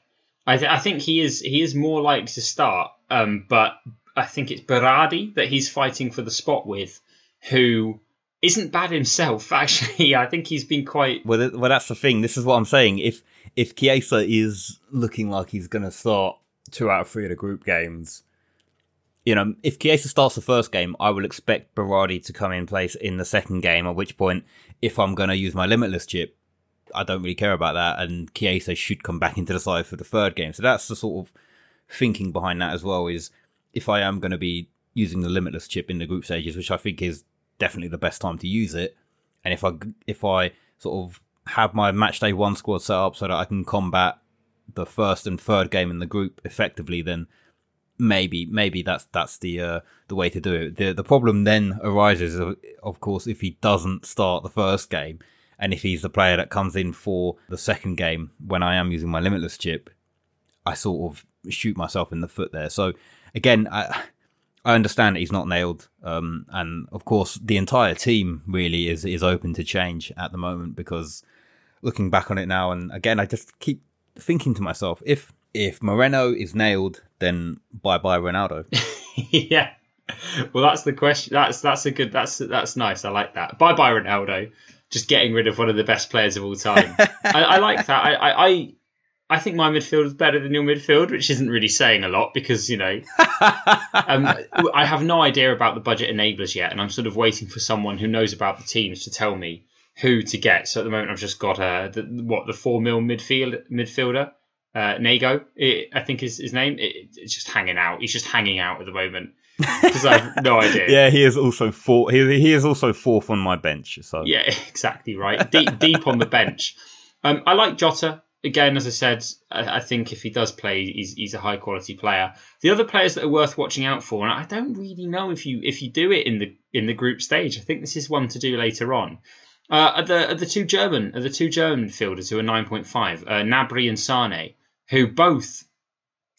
I, th- I think he is he is more likely to start, um, but I think it's Berardi that he's fighting for the spot with, who isn't bad himself. Actually, I think he's been quite. Well, well, that's the thing. This is what I'm saying. If if Chiesa is looking like he's going to start two out of three of the group games, you know, if Chiesa starts the first game, I will expect Berardi to come in place in the second game. At which point, if I'm going to use my limitless chip, I don't really care about that, and Chiesa should come back into the side for the third game. So that's the sort of thinking behind that as well. Is if I am going to be using the limitless chip in the group stages, which I think is definitely the best time to use it, and if I if I sort of have my match day one squad set up so that I can combat the first and third game in the group effectively, then maybe maybe that's that's the uh, the way to do it. The the problem then arises, of, of course, if he doesn't start the first game, and if he's the player that comes in for the second game when I am using my limitless chip, I sort of shoot myself in the foot there. So again, I I understand that he's not nailed, um, and of course the entire team really is is open to change at the moment because looking back on it now, and again, I just keep thinking to myself if if Moreno is nailed, then bye bye Ronaldo. yeah. Well, that's the question. That's that's a good. That's that's nice. I like that. Bye bye Ronaldo. Just getting rid of one of the best players of all time. I, I, like that. I, I I think my midfield is better than your midfield, which isn't really saying a lot because you know um, I have no idea about the budget enablers yet, and I'm sort of waiting for someone who knows about the teams to tell me who to get. So at the moment, I've just got uh, the, what the four mil midfield midfielder uh, Nago, it, I think is his name. It, it's just hanging out. He's just hanging out at the moment because I have no idea. yeah, he is also four. He, he is also fourth on my bench. So yeah, exactly right. Deep deep on the bench. Um, I like Jota. Again, as I said, I, I, think if he does play, he's, he's a high quality player. The other players that are worth watching out for, and I don't really know if you if you do it in the in the group stage. I think this is one to do later on. Uh, are the are the two German are the two German fielders who are nine point five, uh, Gnabry and Sane who both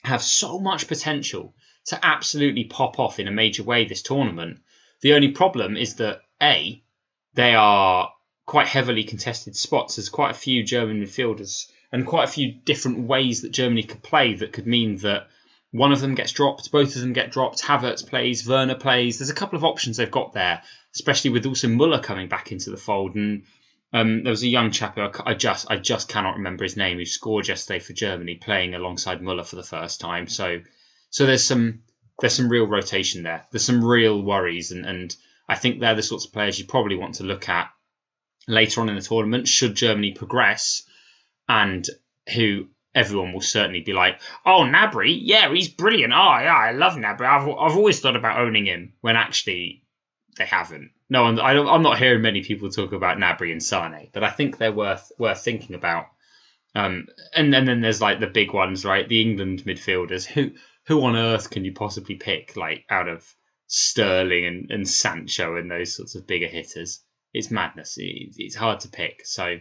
have so much potential to absolutely pop off in a major way this tournament. The only problem is that A, they are quite heavily contested spots. There's quite a few German midfielders and quite a few different ways that Germany could play that could mean that one of them gets dropped, both of them get dropped. Havertz plays, Werner plays. There's a couple of options they've got there, especially with also Muller coming back into the fold. And um, there was a young chap I, just I just cannot remember his name who scored yesterday for Germany, playing alongside Muller for the first time. So so there's some there's some real rotation there. There's some real worries, and and I think they're the sorts of players you probably want to look at later on in the tournament should Germany progress, and who everyone will certainly be like, oh Gnabry, yeah, he's brilliant. Oh yeah, I love Gnabry. I've I've always thought about owning him when actually they haven't no, I'm, I am not hearing many people talk about Gnabry and Sane, but I think they're worth worth thinking about. Um, and, and then there's like the big ones, right? The England midfielders. Who who on earth can you possibly pick like out of Sterling and, and Sancho and those sorts of bigger hitters? It's madness. It, it's hard to pick. So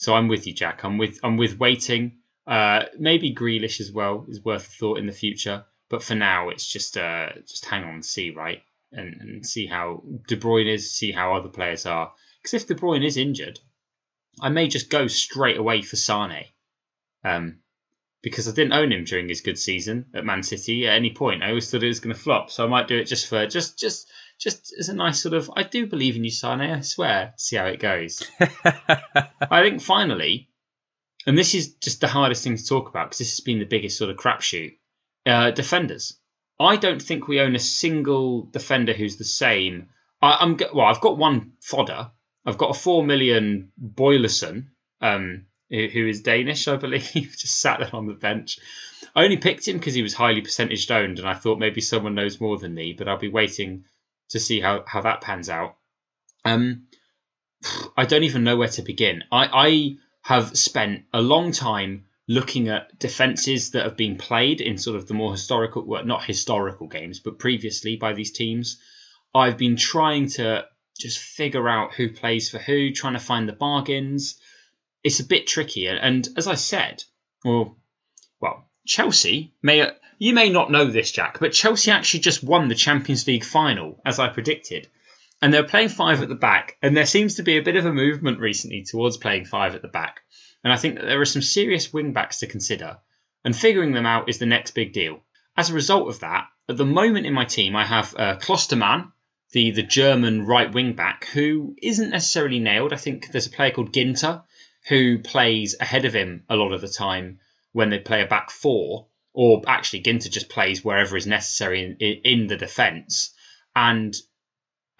so I'm with you, Jack. I'm with I'm with waiting. Uh, maybe Grealish as well is worth a thought in the future, but for now it's just uh, just hang on and see, right? and, and see how De Bruyne is, see how other players are. Because if De Bruyne is injured, I may just go straight away for Sane. Um, because I didn't own him during his good season at Man City at any point. I always thought it was going to flop, so I might do it just for just just just as a nice sort of I do believe in you, Sane. I swear. See how it goes. I think finally, and this is just the hardest thing to talk about because this has been the biggest sort of crapshoot. Uh, defenders. I don't think we own a single defender who's the same. I, am well. I've got one fodder. I've got a four million Boilesen, um, who is Danish, I believe, just sat there on the bench. I only picked him because he was highly percentage owned, and I thought maybe someone knows more than me. But I'll be waiting to see how how that pans out. Um, I don't even know where to begin. I, I have spent a long time looking at defenses that have been played in sort of the more historical, well, not historical games, but previously by these teams. I've been trying to just figure out who plays for who, trying to find the bargains. It's a bit tricky, and as I said, well, well, Chelsea may you may not know this, Jack, but Chelsea actually just won the Champions League final, as I predicted. And they're playing five at the back, and there seems to be a bit of a movement recently towards playing five at the back. And I think that there are some serious wing backs to consider, and figuring them out is the next big deal. As a result of that, at the moment in my team, I have uh, Klostermann, the, the German right wing back, who isn't necessarily nailed. I think there's a player called Ginter who plays ahead of him a lot of the time when they play a back four, or actually Ginter just plays wherever is necessary in, in the defence. And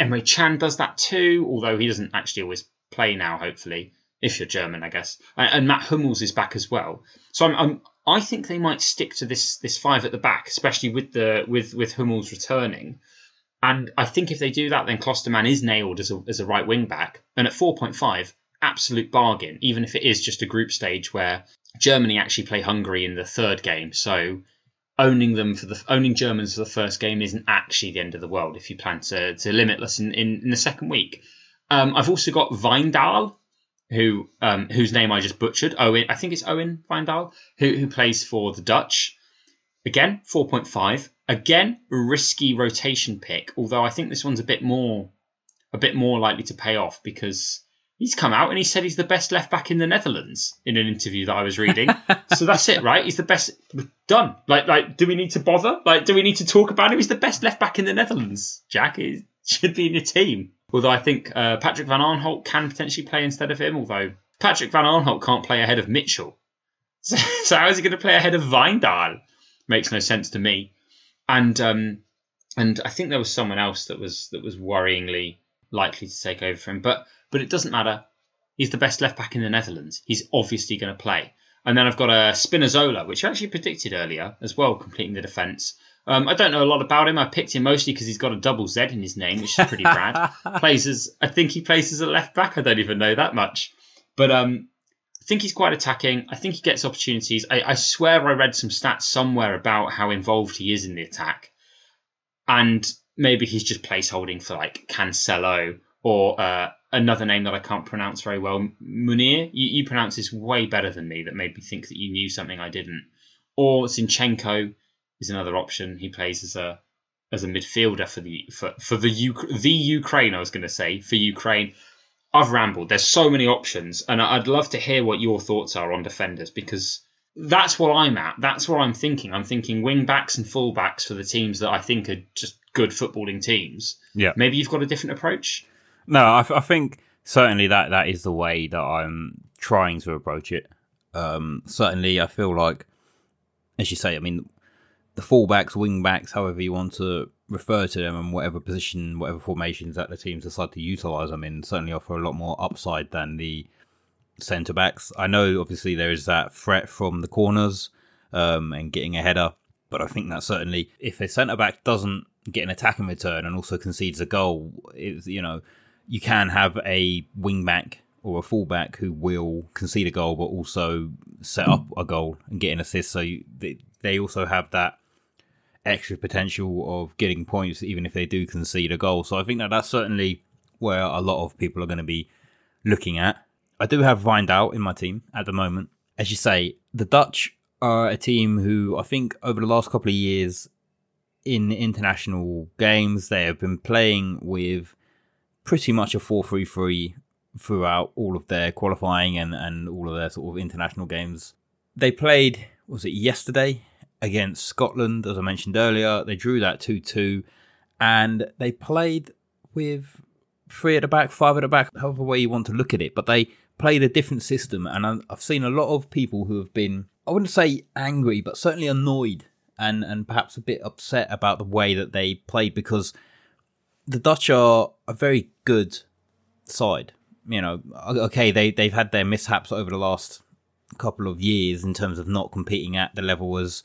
Emre Can does that too, although he doesn't actually always play now, hopefully if you're German, I guess. And, and Mats Hummels is back as well. So I'm, I'm, i think they might stick to this this five at the back, especially with the with with Hummels returning. And I think if they do that, then Klostermann is nailed as a as a right wing back. And at 4.5, absolute bargain, even if it is just a group stage where Germany actually play Hungary in the third game. So owning them for the owning Germans for the first game isn't actually the end of the world if you plan to to limitless in, in, in the second week. Um, I've also got Wijndal, who um, whose name I just butchered. Owen, I think it's Owen Wijndal, who who plays for the Dutch. Again, four point five. Again, risky rotation pick. Although I think this one's a bit more a bit more likely to pay off because he's come out and he said he's the best left back in the Netherlands in an interview that I was reading. so that's it, right? He's the best. Done. Like, like, do we need to bother? Like, do we need to talk about him? He's the best left back in the Netherlands. Jack he should be in your team. Although I think uh, Patrick van Aanholt can potentially play instead of him, although Patrick van Aanholt can't play ahead of Mitchell. So, so how is he going to play ahead of Wijndal? Makes no sense to me. And um, and I think there was someone else that was that was worryingly likely to take over for him. But but it doesn't matter. He's the best left back in the Netherlands. He's obviously going to play. And then I've got a Spinazzola, which I actually predicted earlier as well, completing the defence. Um, I don't know a lot about him. I picked him mostly because he's got a double Z in his name, which is pretty rad. plays as I think he plays as a left back. I don't even know that much, but um, I think he's quite attacking. I think he gets opportunities. I, I swear I read some stats somewhere about how involved he is in the attack, and maybe he's just placeholding for like Cancelo or uh, another name that I can't pronounce very well. Meunier, you, you pronounce this way better than me. That made me think that you knew something I didn't. Or Zinchenko is another option. He plays as a as a midfielder for the for, for the U- the Ukraine. I was going to say for Ukraine. I've rambled. There's so many options, and I'd love to hear what your thoughts are on defenders because that's what I'm at. That's what I'm thinking. I'm thinking wing backs and full backs for the teams that I think are just good footballing teams. Yeah. Maybe you've got a different approach. No, I, I think certainly that that is the way that I'm trying to approach it. Um, certainly, I feel like, as you say, I mean, the fullbacks, wingbacks, however you want to refer to them, and whatever position, whatever formations that the teams decide to utilise them in, certainly offer a lot more upside than the centre backs. I know, obviously, there is that threat from the corners um, and getting a header, but I think that certainly, if a centre back doesn't get an attacking return and also concedes a goal, it's you know, you can have a wingback or a fullback who will concede a goal but also set up a goal and get an assist. So you, they, they also have that extra potential of getting points even if they do concede a goal. So I think that that's certainly where a lot of people are going to be looking at. I do have Wijndal in my team at the moment. As you say, the Dutch are a team who I think over the last couple of years in international games, they have been playing with pretty much a 4 3 3 throughout all of their qualifying and, and all of their sort of international games. They played, was it yesterday, against Scotland, as I mentioned earlier. They drew that 2 2, and they played with three at the back, five at the back, however way you want to look at it. But they played a different system, and I've seen a lot of people who have been, I wouldn't say angry, but certainly annoyed and, and perhaps a bit upset about the way that they played because the Dutch are a very good side. You know, okay, they, they've had their mishaps over the last couple of years in terms of not competing at the level as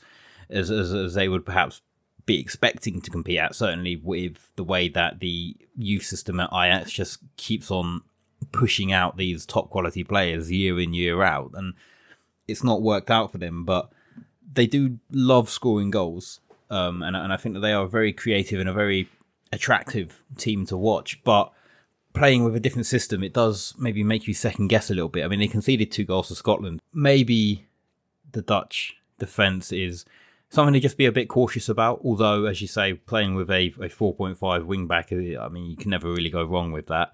as, as, as they would perhaps be expecting to compete at. Certainly, with the way that the youth system at Ajax just keeps on pushing out these top quality players year in year out, and it's not worked out for them. But they do love scoring goals, um, and and I think that they are very creative and a very attractive team to watch. But playing with a different system, it does maybe make you second guess a little bit. I mean, they conceded two goals to Scotland. Maybe the Dutch defense is something to just be a bit cautious about. Although, as you say, playing with a, a 4.5 wing back, uh, I mean, you can never really go wrong with that.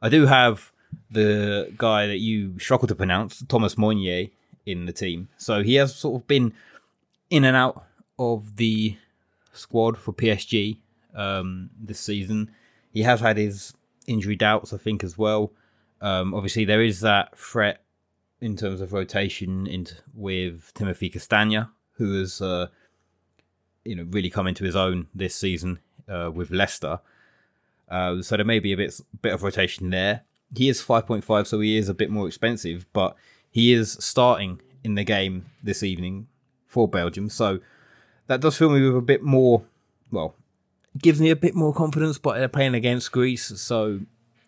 I do have the guy that you struggle to pronounce, Thomas Meunier, in the team. So he has sort of been in and out of the squad for PSG um, this season. He has had his injury doubts, I think, as well. Um, obviously, there is that threat in terms of rotation into, with Timothy Castagne, who has uh, you know really come into his own this season uh, with Leicester. Uh, so there may be a bit bit of rotation there. He is 5.5, so he is a bit more expensive, but he is starting in the game this evening for Belgium. So that does fill me with a bit more. Well, gives me a bit more confidence. But they're playing against Greece, so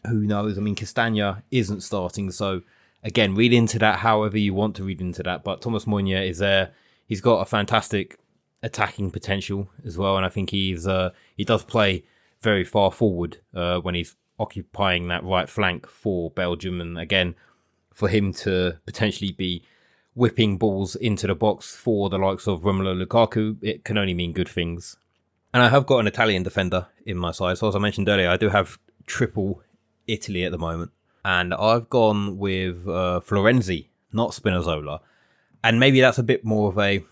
who knows? I mean, Castagne isn't starting, so again, read into that however you want to read into that. But Thomas Meunier is there he's got a fantastic attacking potential as well, and I think he's uh, he does play very far forward uh, when he's occupying that right flank for Belgium, and again for him to potentially be whipping balls into the box for the likes of Romelu Lukaku, it can only mean good things. And I have got an Italian defender in my side. So as I mentioned earlier, I do have triple Italy at the moment, and I've gone with uh, Florenzi, not Spinazzola and maybe that's a bit more of a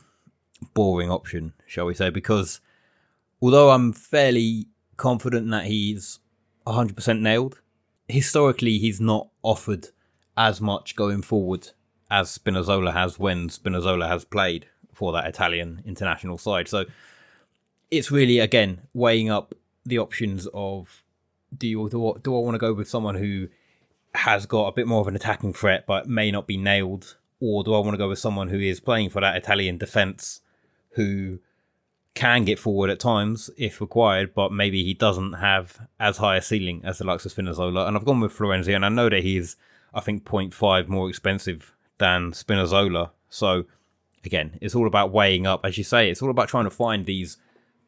boring option, shall we say? Because although I'm fairly confident that he's 100% nailed, historically he's not offered as much going forward as Spinazzola has when Spinazzola has played for that Italian international side. So it's really again weighing up the options of do you do, do I want to go with someone who has got a bit more of an attacking threat but may not be nailed or do I want to go with someone who is playing for that Italian defence who can get forward at times if required, but maybe he doesn't have as high a ceiling as the likes of Spinazzola. And I've gone with Florenzi, and I know that he's, I think, 0.5 more expensive than Spinazzola. So, again, it's all about weighing up. As you say, it's all about trying to find these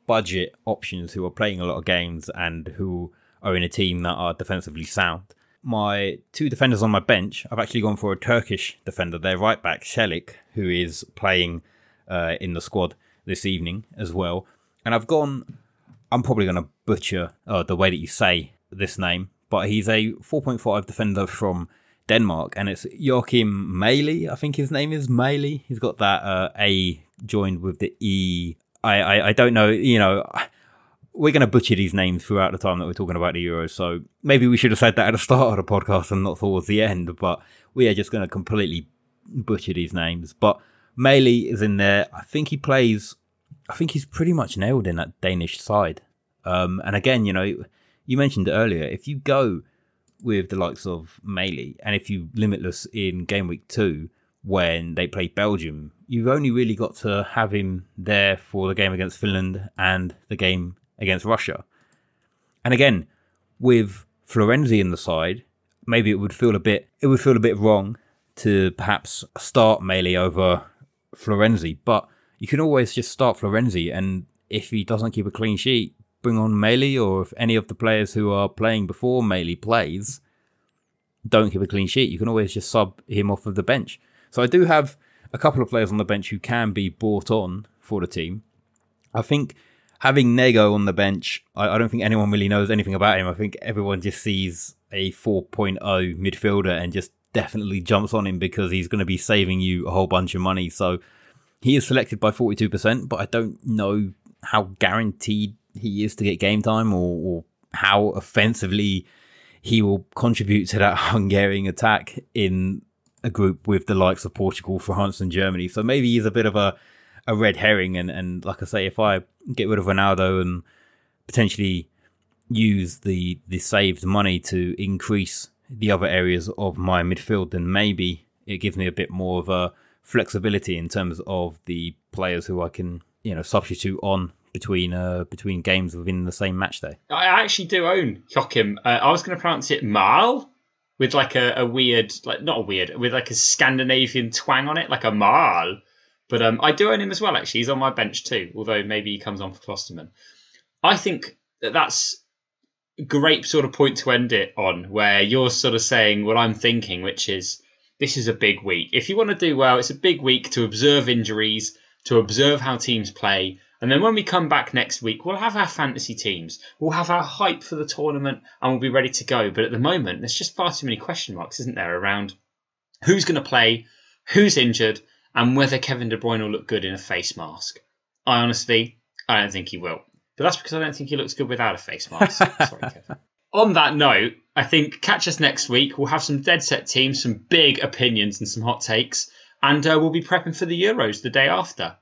budget options who are playing a lot of games and who are in a team that are defensively sound my two defenders on my bench, I've actually gone for a Turkish defender. Their right back, Çelik, who is playing uh, in the squad this evening as well. And I've gone, I'm probably going to butcher uh, the way that you say this name, but he's a 4.5 defender from Denmark, and it's Joakim Mæhle. I think his name is Maley. He's got that uh, A joined with the E. I, I, I don't know, you know we're going to butcher these names throughout the time that we're talking about the Euros. So maybe we should have said that at the start of the podcast and not towards the end. But we are just going to completely butcher these names. But Mæhle is in there. I think he plays. I think he's pretty much nailed in that Danish side. Um, and again, you know, you mentioned earlier. If you go with the likes of Mæhle, and if you limitless in game week two when they play Belgium, you've only really got to have him there for the game against Finland and the game against Russia. And again, with Florenzi in the side, maybe it would feel a bit it would feel a bit wrong to perhaps start Mæhle over Florenzi, but you can always just start Florenzi and if he doesn't keep a clean sheet, bring on Mæhle or if any of the players who are playing before Mæhle plays don't keep a clean sheet, you can always just sub him off of the bench. So I do have a couple of players on the bench who can be bought on for the team. I think having Nego on the bench, I, I, don't think anyone really knows anything about him. I think everyone just sees a 4.0 midfielder and just definitely jumps on him because he's going to be saving you a whole bunch of money. So he is selected by 42%, but I don't know how guaranteed he is to get game time or, or how offensively he will contribute to that Hungarian attack in a group with the likes of Portugal, France, and Germany. So maybe he's a bit of a, a red herring. And, and like I say, if I get rid of Ronaldo and potentially use the the saved money to increase the other areas of my midfield, then maybe it gives me a bit more of a flexibility in terms of the players who I can you know substitute on between uh, between games within the same match day. I actually do own Joakim. Uh, I was going to pronounce it Mal with like a, a, weird, like not a weird, with like a Scandinavian twang on it, like a Mal. But um, I do own him as well. Actually, he's on my bench too. Although maybe he comes on for Klostermann. I think that that's great sort of point to end it on, where you're sort of saying what I'm thinking, which is this is a big week. If you want to do well, it's a big week to observe injuries, to observe how teams play, and then when we come back next week, we'll have our fantasy teams. We'll have our hype for the tournament and we'll be ready to go. But at the moment, there's just far too many question marks, isn't there, around who's going to play, who's injured, and whether Kevin De Bruyne will look good in a face mask. I honestly, I don't think he will. But that's because I don't think he looks good without a face mask. Sorry, Kevin. On that note, I think catch us next week. We'll have some dead set teams, some big opinions, and some hot takes. And uh, we'll be prepping for the Euros the day after.